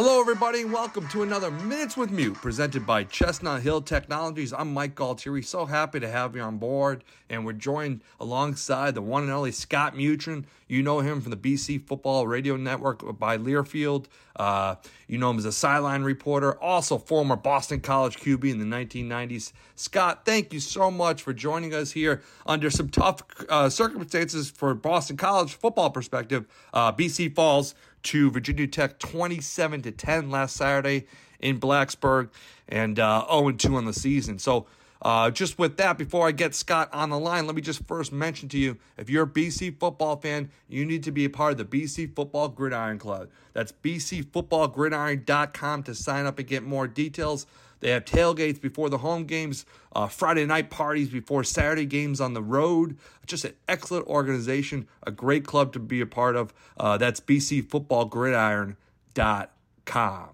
Hello, everybody, and welcome to another Minutes with Mute presented by Chestnut Hill Technologies. I'm Mike Galtieri. So happy to have you on board, and we're joined alongside the one and only Scott Mutryn. You know him from the BC Football Radio Network by Learfield. Uh, you know him as a sideline reporter, also former Boston College QB in the 1990s. Scott, thank you so much for joining us here under some tough uh, circumstances for Boston College football perspective. Uh, BC falls to Virginia Tech 27 to 10 last Saturday in Blacksburg and uh, 0 2 on the season. So, uh, just with that, before I get Scott on the line, let me just first mention to you if you're a BC football fan, you need to be a part of the BC Football Gridiron Club. That's bcfootballgridiron.com to sign up and get more details. They have tailgates before the home games, uh, Friday night parties before Saturday games on the road. Just an excellent organization, a great club to be a part of. Uh, that's bcfootballgridiron.com.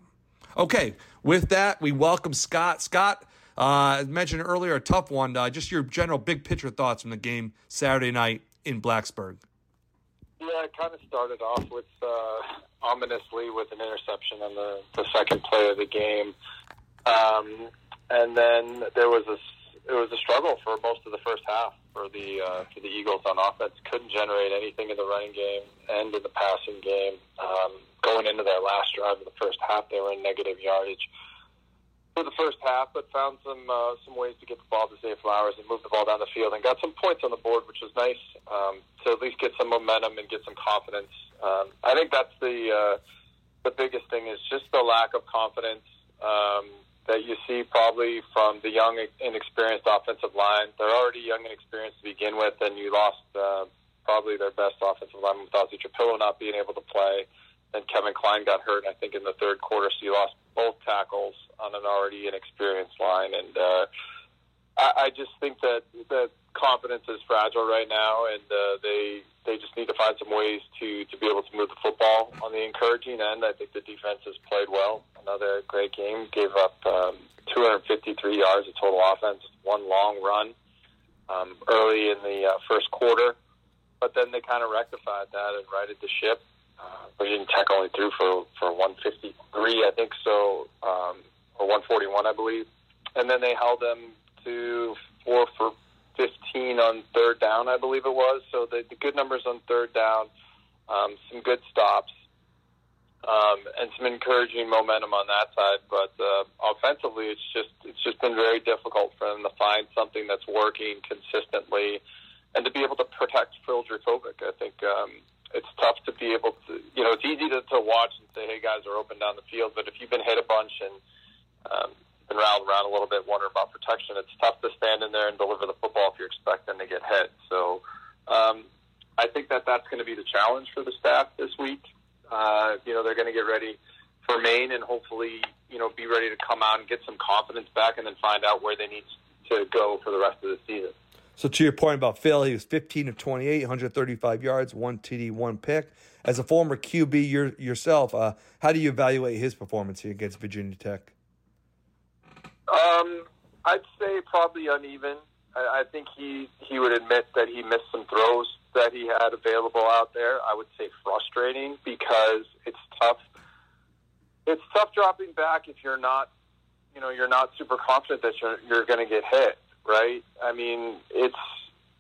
Okay, with that, we welcome Scott. Scott, uh, as mentioned earlier, a tough one. Uh, just your general big picture thoughts from the game Saturday night in Blacksburg. Yeah, it kind of started off with uh, ominously with an interception on the, the second play of the game. Um, and then there was a it was a struggle for most of the first half for the uh, for the Eagles on offense. Couldn't generate anything in the running game and in the passing game. Um, going into their last drive of the first half, they were in negative yardage for the first half, but found some uh, some ways to get the ball to Zay Flowers and move the ball down the field and got some points on the board, which was nice um, to at least get some momentum and get some confidence. Um, I think that's the uh, the biggest thing is just the lack of confidence. Um, that you see probably from the young, inexperienced offensive line. They're already young and experienced to begin with, and you lost uh, probably their best offensive lineman with Ozzy Trapilo not being able to play. And Kevin Cline got hurt, I think, in the third quarter, so you lost both tackles on an already inexperienced line. And uh, I, I just think that that confidence is fragile right now, and uh, they they just need to find some ways to to be able to move the football. On the encouraging end, I think the defense has played well. Another great game. Gave up um, 253 yards of total offense, one long run um, early in the uh, first quarter, but then they kind of rectified that and righted the ship. Uh, Virginia Tech only threw for for 153, I think so, um, or 141, I believe, and then they held them to four for 15 on third down, I believe it was. So the, the good numbers on third down, um, some good stops, um, and some encouraging momentum on that side. But uh, offensively, it's just it's just been very difficult for them to find something that's working consistently, and to be able to protect Phil Jurkovec. I think um, it's tough to be able to, you know, it's easy to, to watch and say, hey guys are open down the field, but if you've been hit a bunch and um, been rattled around a little bit, wondering about protection. It's tough to stand in there and deliver the football if you're expecting to get hit. So um, I think that that's going to be the challenge for the staff this week. Uh, you know, they're going to get ready for Maine and hopefully, you know, be ready to come out and get some confidence back and then find out where they need to go for the rest of the season. So to your point about Phil, he was 15 of 28, 135 yards, one TD, one pick. As a former QB your, yourself, uh, how do you evaluate his performance here against Virginia Tech? Um, I'd say probably uneven. I, I think he he would admit that he missed some throws that he had available out there. I would say frustrating because it's tough. It's tough dropping back if you're not, you know, you're not super confident that you're you're going to get hit, right? I mean, it's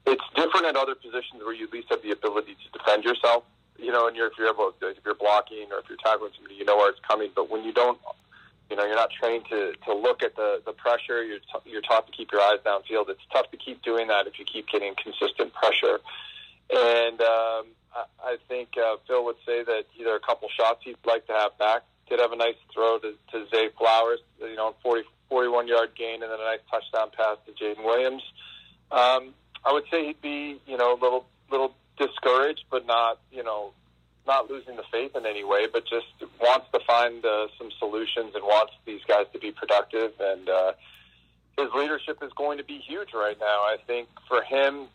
it's different at other positions where you at least have the ability to defend yourself. You know, and you're, if you're able, if you're blocking or if you're tackling somebody, you know where it's coming. But when you don't you know, you're not trained to, to look at the, the pressure. You're, t- you're taught to keep your eyes downfield. It's tough to keep doing that if you keep getting consistent pressure. And um, I, I think uh, Phil would say that either a couple shots he'd like to have back. Did have a nice throw to, to Zay Flowers, you know, 40, 41 yard gain, and then a nice touchdown pass to Jaden Williams. Um, I would say he'd be, you know, a little little discouraged, but not, you know, not losing the faith in any way, but just wants to find uh, some solutions and wants these guys to be productive. And uh, his leadership is going to be huge right now. I think for him,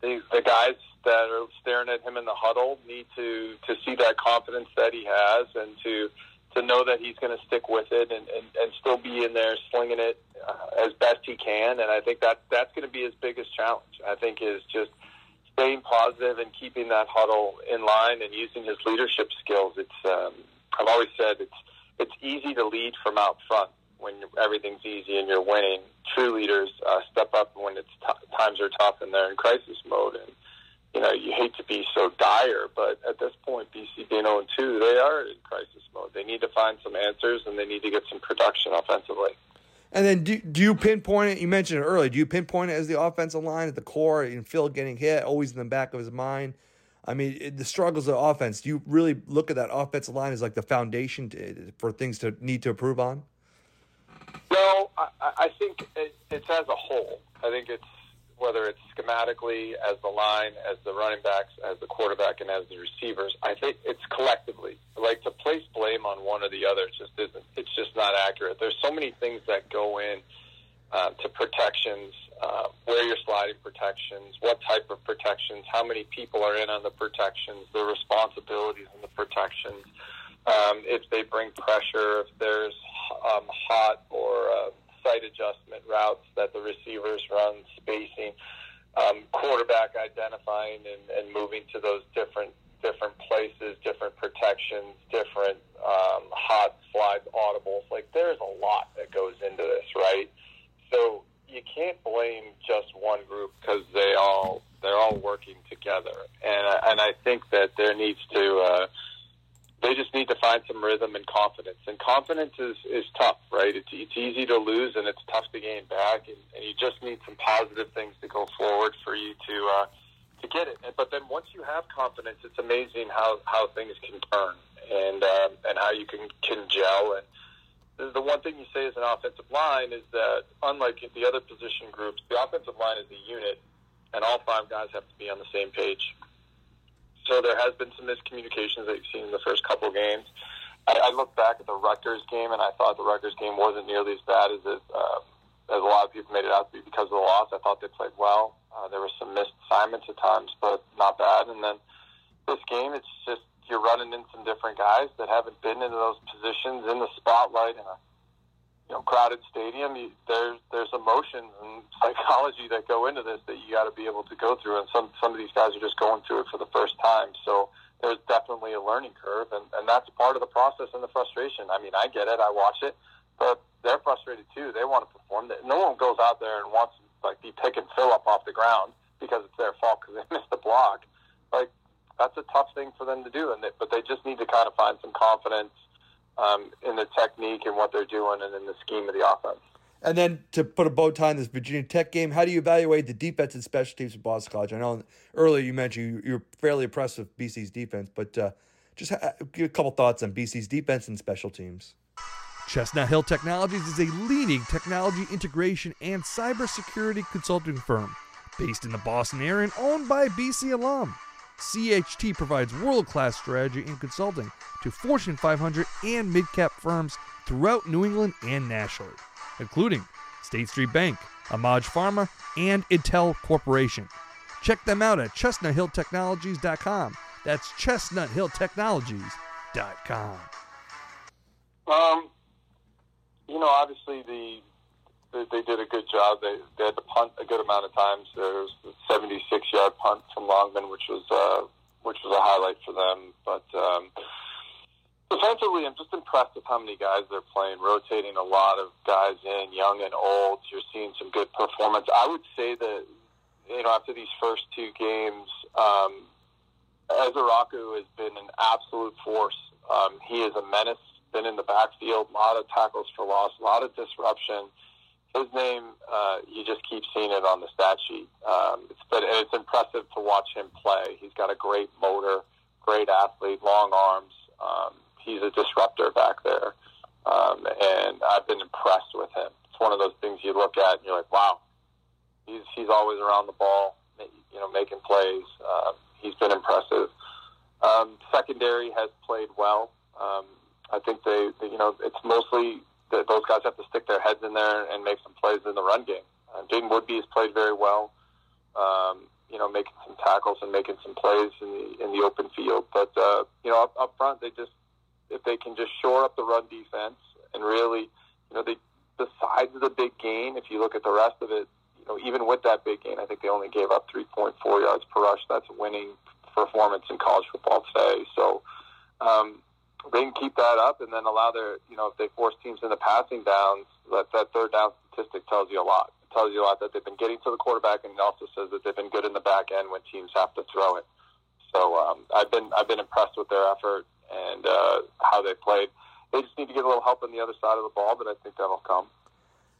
the, the guys that are staring at him in the huddle need to to see that confidence that he has and to to know that he's going to stick with it and, and, and still be in there slinging it uh, as best he can. And I think that that's going to be his biggest challenge. I think is just staying positive and keeping that huddle in line and using his leadership skills. It's um, I've always said it's it's easy to lead from out front when everything's easy and you're winning. True leaders uh, step up when it's t- times are tough and they're in crisis mode. And you know, you hate to be so dire, but at this point, BC being 0 2, they are in crisis mode. They need to find some answers and they need to get some production offensively. And then do, do you pinpoint it? You mentioned it earlier. Do you pinpoint it as the offensive line at the core and Phil getting hit, always in the back of his mind? I mean, it, the struggles of offense. Do you really look at that offensive line as like the foundation to, for things to need to improve on? No, I, I think it, it's as a whole. I think it's whether it's schematically as the line, as the running backs, as the quarterback, and as the receivers. I think it's collectively. Like to place blame on one or the other just isn't. It's just not accurate. There's so many things that go in uh, to protections, uh, where you're sliding protections, what type of protections, how many people are in on the protections, the responsibilities in the protections. Um, if they bring pressure, if there's um, hot or uh, sight adjustment routes that the receivers run, spacing, um, quarterback identifying and, and moving to those different different places, different protections, different um, hot slides, audibles. Like there's a lot that goes into this, right? So you can't blame just one group because they all they're all working together, and and I think that there needs to. Uh, they just need to find some rhythm and confidence. And confidence is, is tough? It's, easy to lose and it's tough to gain back. And, and you just need some positive things to go forward for you to uh, to get it. But then once you have confidence, it's amazing how, how things can turn and um, and how you can can gel. And the one thing you say as an offensive line is that unlike the other position groups, the offensive line is a unit, and all five guys have to be on the same page. So there has been some miscommunications that you've seen in the first couple games. I, I look back at the Rutgers game, and I thought the Rutgers game wasn't nearly as bad as it uh, as a lot of people made it out to be because of the loss. I thought they played well. Uh, there were some missed assignments at times, but not bad. And then this game, it's just you're running in some different guys that haven't been into those positions in the spotlight in a you know crowded stadium. You, there's there's emotions and psychology that go into this that you got to be able to go through, and some some of these guys are just going through it for the first time. So there's definitely a learning curve, and and that's part of the process and the frustration. I mean, I get it, I watch it, but they're frustrated too. They want to perform. No one goes out there and wants to like be picking Phil up off the ground because it's their fault because they missed the block. Like that's a tough thing for them to do, and they, but they just need to kind of find some confidence um, in the technique and what they're doing and in the scheme of the offense. And then to put a bow tie on this Virginia Tech game, how do you evaluate the defense and special teams of Boston College? I know earlier you mentioned you, are fairly impressed with BC's defense, but uh, just a couple thoughts on BC's defense and special teams. Chestnut Hill Technologies is a leading technology integration and cybersecurity consulting firm based in the Boston area and owned by BC alum. CHT provides world class strategy and consulting to Fortune 500 and mid cap firms throughout New England and nationally, including State Street Bank, Amag Pharma, and Intel Corporation. Check them out at chestnuthilltechnologies.com. That's chestnuthilltechnologies.com. Um, you know, obviously the they, they did a good job. They, they had to punt a good amount of times. There was a 76 yard punt from Longman, which was uh, which was a highlight for them. But um, defensively, I'm just impressed with how many guys they're playing, rotating a lot of guys in, young and old. You're seeing some good performance. I would say that you know after these first two games, um, Ezeiruaku has been an absolute force. Um, he is a menace. Been in the backfield, a lot of tackles for loss, a lot of disruption his name, uh, you just keep seeing it on the stat sheet. Um, it's, but it's impressive to watch him play. He's got a great motor, great athlete, long arms. Um, he's a disruptor back there, um, and I've been impressed with him. It's one of those things you look at and you're like, wow, he's he's always around the ball, you know, making plays. Uh, he's been impressive. Um, secondary has played well. Um, I think they, they, you know, it's mostly that those guys have to stick their heads in there and make some plays in the run game. Uh, Jaden Woodbey has played very well. Um, you know, making some tackles and making some plays in the in the open field. But uh, you know, up, up front, they just if they can just shore up the run defense and really, you know, they besides the big gain, if you look at the rest of it, you know, even with that big gain, I think they only gave up 3.4 yards per rush. That's a winning performance in college football today. So um, they can keep that up and then allow their, you know, if they force teams into passing downs, that, that third down statistic tells you a lot. It tells you a lot that they've been getting to the quarterback, and it also says that they've been good in the back end when teams have to throw it. So um, I've been I've been impressed with their effort and uh, how they played. They just need to get a little help on the other side of the ball, but I think that'll come.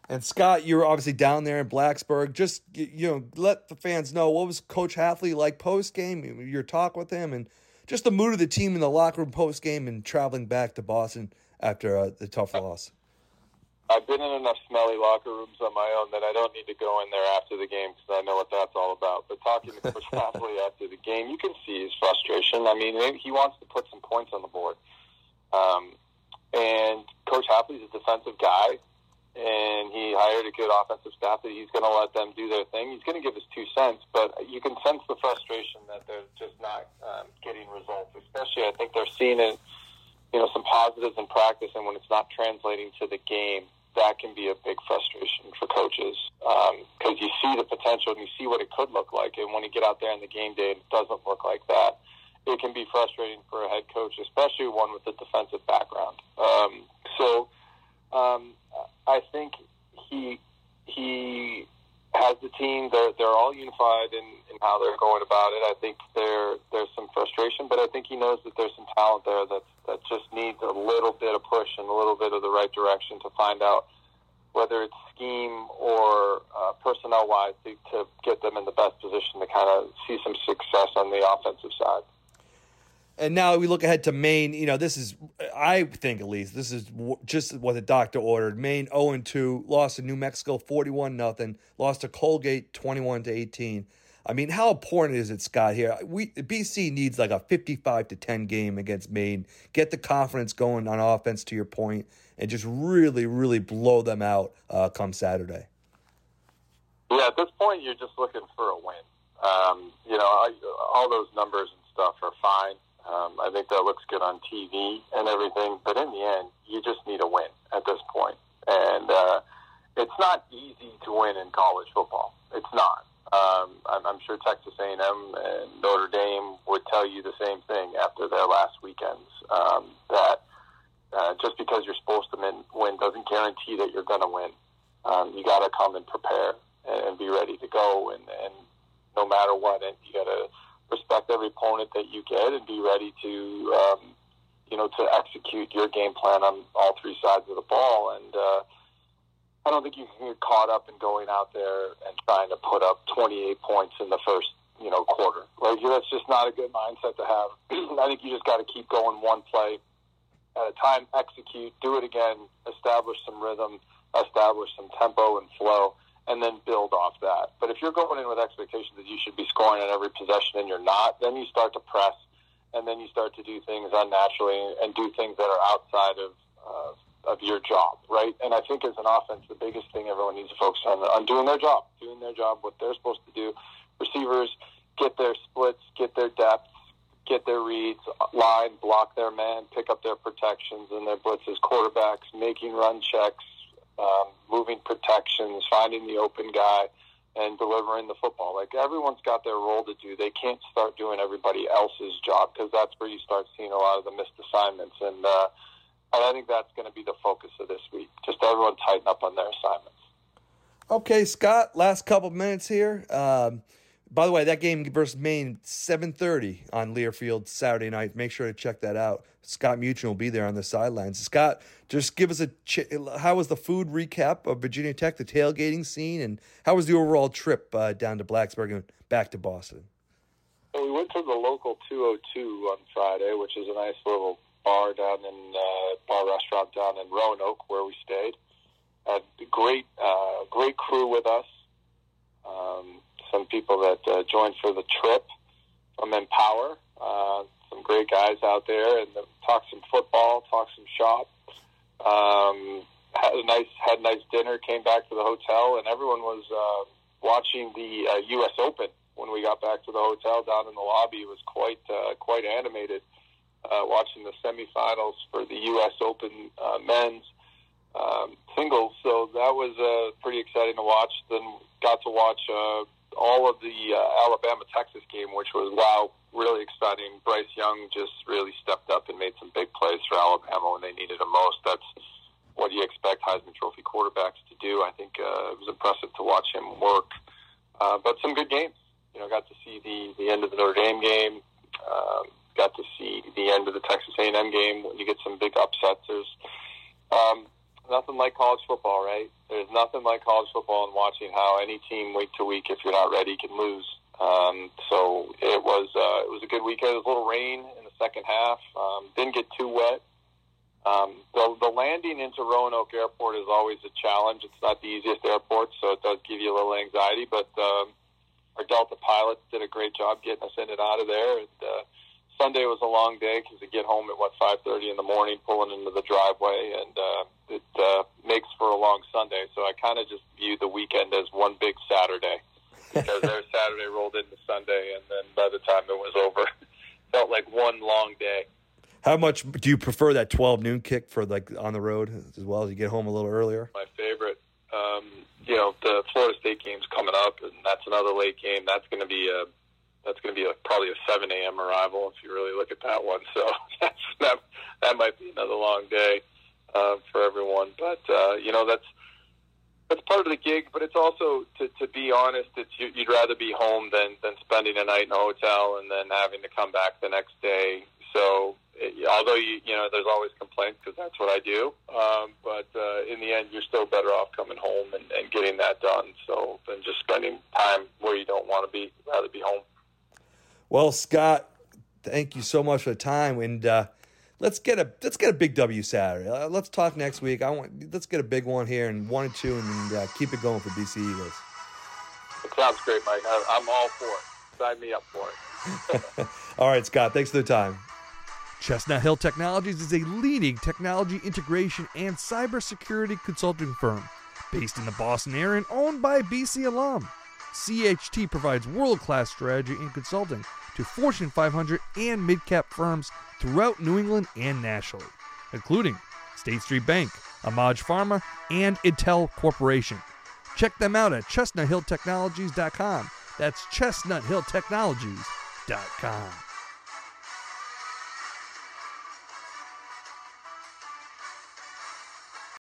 And Scott, you were obviously down there in Blacksburg. Just you know, let the fans know what was Coach Hafley like post game. Your talk with him, and just the mood of the team in the locker room post game, and traveling back to Boston after uh, the tough loss. I've been in enough smelly locker rooms on my own that I don't need to go in there after the game because I know what that's all about. But talking to Coach Hafley after the game, you can see his frustration. I mean, he wants to put some points on the board. Um, and Coach Hafley's a defensive guy and he hired a good offensive staff that he's going to let them do their thing. He's going to give his two cents, but you can sense the frustration that they're just not um, getting results. Especially, I think they're seeing it, you know, some positives in practice, and when it's not translating to the game, that can be a big frustration for coaches because um, you see the potential and you see what it could look like, and when you get out there in the game day, it doesn't look like that. It can be frustrating for a head coach, especially one with a defensive background. Um, so. Um, I think he he has the team. They're they're all unified in, in how they're going about it. I think there there's some frustration, but I think he knows that there's some talent there that that just needs a little bit of push and a little bit of the right direction to find out whether it's scheme or uh, personnel wise to, to get them in the best position to kind of see some success on the offensive side. And now we look ahead to Maine. You know, this is, I think at least, this is just what the doctor ordered. Maine 0 2, lost to New Mexico 41 nothing, lost to Colgate 21 to 18. I mean, how important is it, Scott? Here, we BC needs like a 55 to 10 game against Maine. Get the confidence going on offense, to your point, and just really, really blow them out uh, come Saturday. Yeah, at this point, you're just looking for a win. Um, you know, I, all those numbers and stuff are fine. Um, I think that looks good on TV and everything, but in the end, you just need a win at this point. And uh, it's not easy to win in college football. It's not. Um, I'm, I'm sure Texas A&M and Notre Dame would tell you the same thing after their last weekends. Um, that uh, just because you're supposed to win, doesn't guarantee that you're going to win. Um, you got to come and prepare and, and be ready to go, and, and no matter what, and you got to respect every opponent that you get and be ready to, um, you know, to execute your game plan on all three sides of the ball. And uh, I don't think you can get caught up in going out there and trying to put up 28 points in the first, you know, quarter. Like that's just not a good mindset to have. I think you just got to keep going one play at a time, execute, do it again, establish some rhythm, establish some tempo and flow and then build off that. But if you're going in with expectations that you should be scoring on every possession and you're not, then you start to press, and then you start to do things unnaturally and do things that are outside of uh, of your job, right? And I think as an offense, the biggest thing everyone needs to focus on on doing their job, doing their job, what they're supposed to do. Receivers get their splits, get their depth, get their reads, line, block their man, pick up their protections and their blitzes. Quarterbacks making run checks, um, moving protections, finding the open guy, and delivering the football. Like everyone's got their role to do. They can't start doing everybody else's job because that's where you start seeing a lot of the missed assignments. And, uh, and I think that's going to be the focus of this week. Just everyone tighten up on their assignments. Okay, Scott. Last couple minutes here. Um, by the way, that game versus Maine, 7.30 on Learfield Saturday night. Make sure to check that out. Scott Mutryn will be there on the sidelines. Scott, just give us a ch- how was the food recap of Virginia Tech, the tailgating scene, and how was the overall trip uh, down to Blacksburg and back to Boston? We went to the local 202 on Friday, which is a nice little bar down in uh, bar restaurant down in Roanoke where we stayed. Had great uh, great crew with us. Um, some people that uh, joined for the trip from Empower, uh, some great guys out there, and talked some football, talked some shop. Um, had a nice had a nice dinner. Came back to the hotel, and everyone was uh, watching the uh, U.S. Open when we got back to the hotel down in the lobby. It was quite uh, quite animated. Uh, watching the semifinals for the U.S. Open uh, men's um, singles, so that was uh, pretty exciting to watch. Then got to watch uh, all of the uh, Alabama Texas game, which was wow, really exciting. Bryce Young just really stepped up and made some big plays for Alabama when they needed him most. That's what you expect Heisman Trophy quarterbacks to do. I think uh, it was impressive to watch him work. Uh, but some good games. You know, got to see the the end of the Notre Dame game. Um, got to see the end of the Texas A&M game. When you get some big upsets, there's um, nothing like college football, right? There's nothing like college football and watching how any team week to week, if you're not ready, can lose. Um, so it was uh, it was a good weekend. There was a little rain in the second half. Um, didn't get too wet. Um, the, the landing into Roanoke Airport is always a challenge. It's not the easiest airport, so it does give you a little anxiety. But um, our Delta pilots did a great job getting us in and out of there. And uh, Sunday was a long day because you get home at what 5:30 in the morning, pulling into the driveway, and uh, it uh, makes for a long Sunday. So I kind of just view the weekend as one big Saturday because their Saturday rolled into Sunday, and then by the time it was over, felt like one long day. How much do you prefer that 12 noon kick for like on the road as well as you get home a little earlier? My favorite. Um, you know, the Florida State game's coming up, and that's another late game. That's going to be a that's going to be a, probably a 7 a.m. arrival if you really look at that one. So that's, that that might be another long day uh, for everyone. But uh, you know that's that's part of the gig. But it's also to, to be honest, it's you, you'd rather be home than than spending a night in a hotel and then having to come back the next day. So it, although you you know there's always complaints because that's what I do. Um, but uh, in the end, you're still better off coming home and, and getting that done. So than just spending time where you don't want to be, rather be home. Well, Scott, thank you so much for the time, and uh, let's get a let's get a big W Saturday. Uh, let's talk next week. I want let's get a big one here and one and two, and uh, keep it going for BC Eagles. It sounds great, Mike. I, am all for it. Sign me up for it. all right, Scott. Thanks for the time. Chestnut Hill Technologies is a leading technology integration and cybersecurity consulting firm based in the Boston area and owned by BC alum. CHT provides world class strategy and consulting to Fortune 500 and mid cap firms throughout New England and nationally, including State Street Bank, Amag Pharma, and Intel Corporation. Check them out at chestnuthilltechnologies.com. That's chestnuthilltechnologies.com.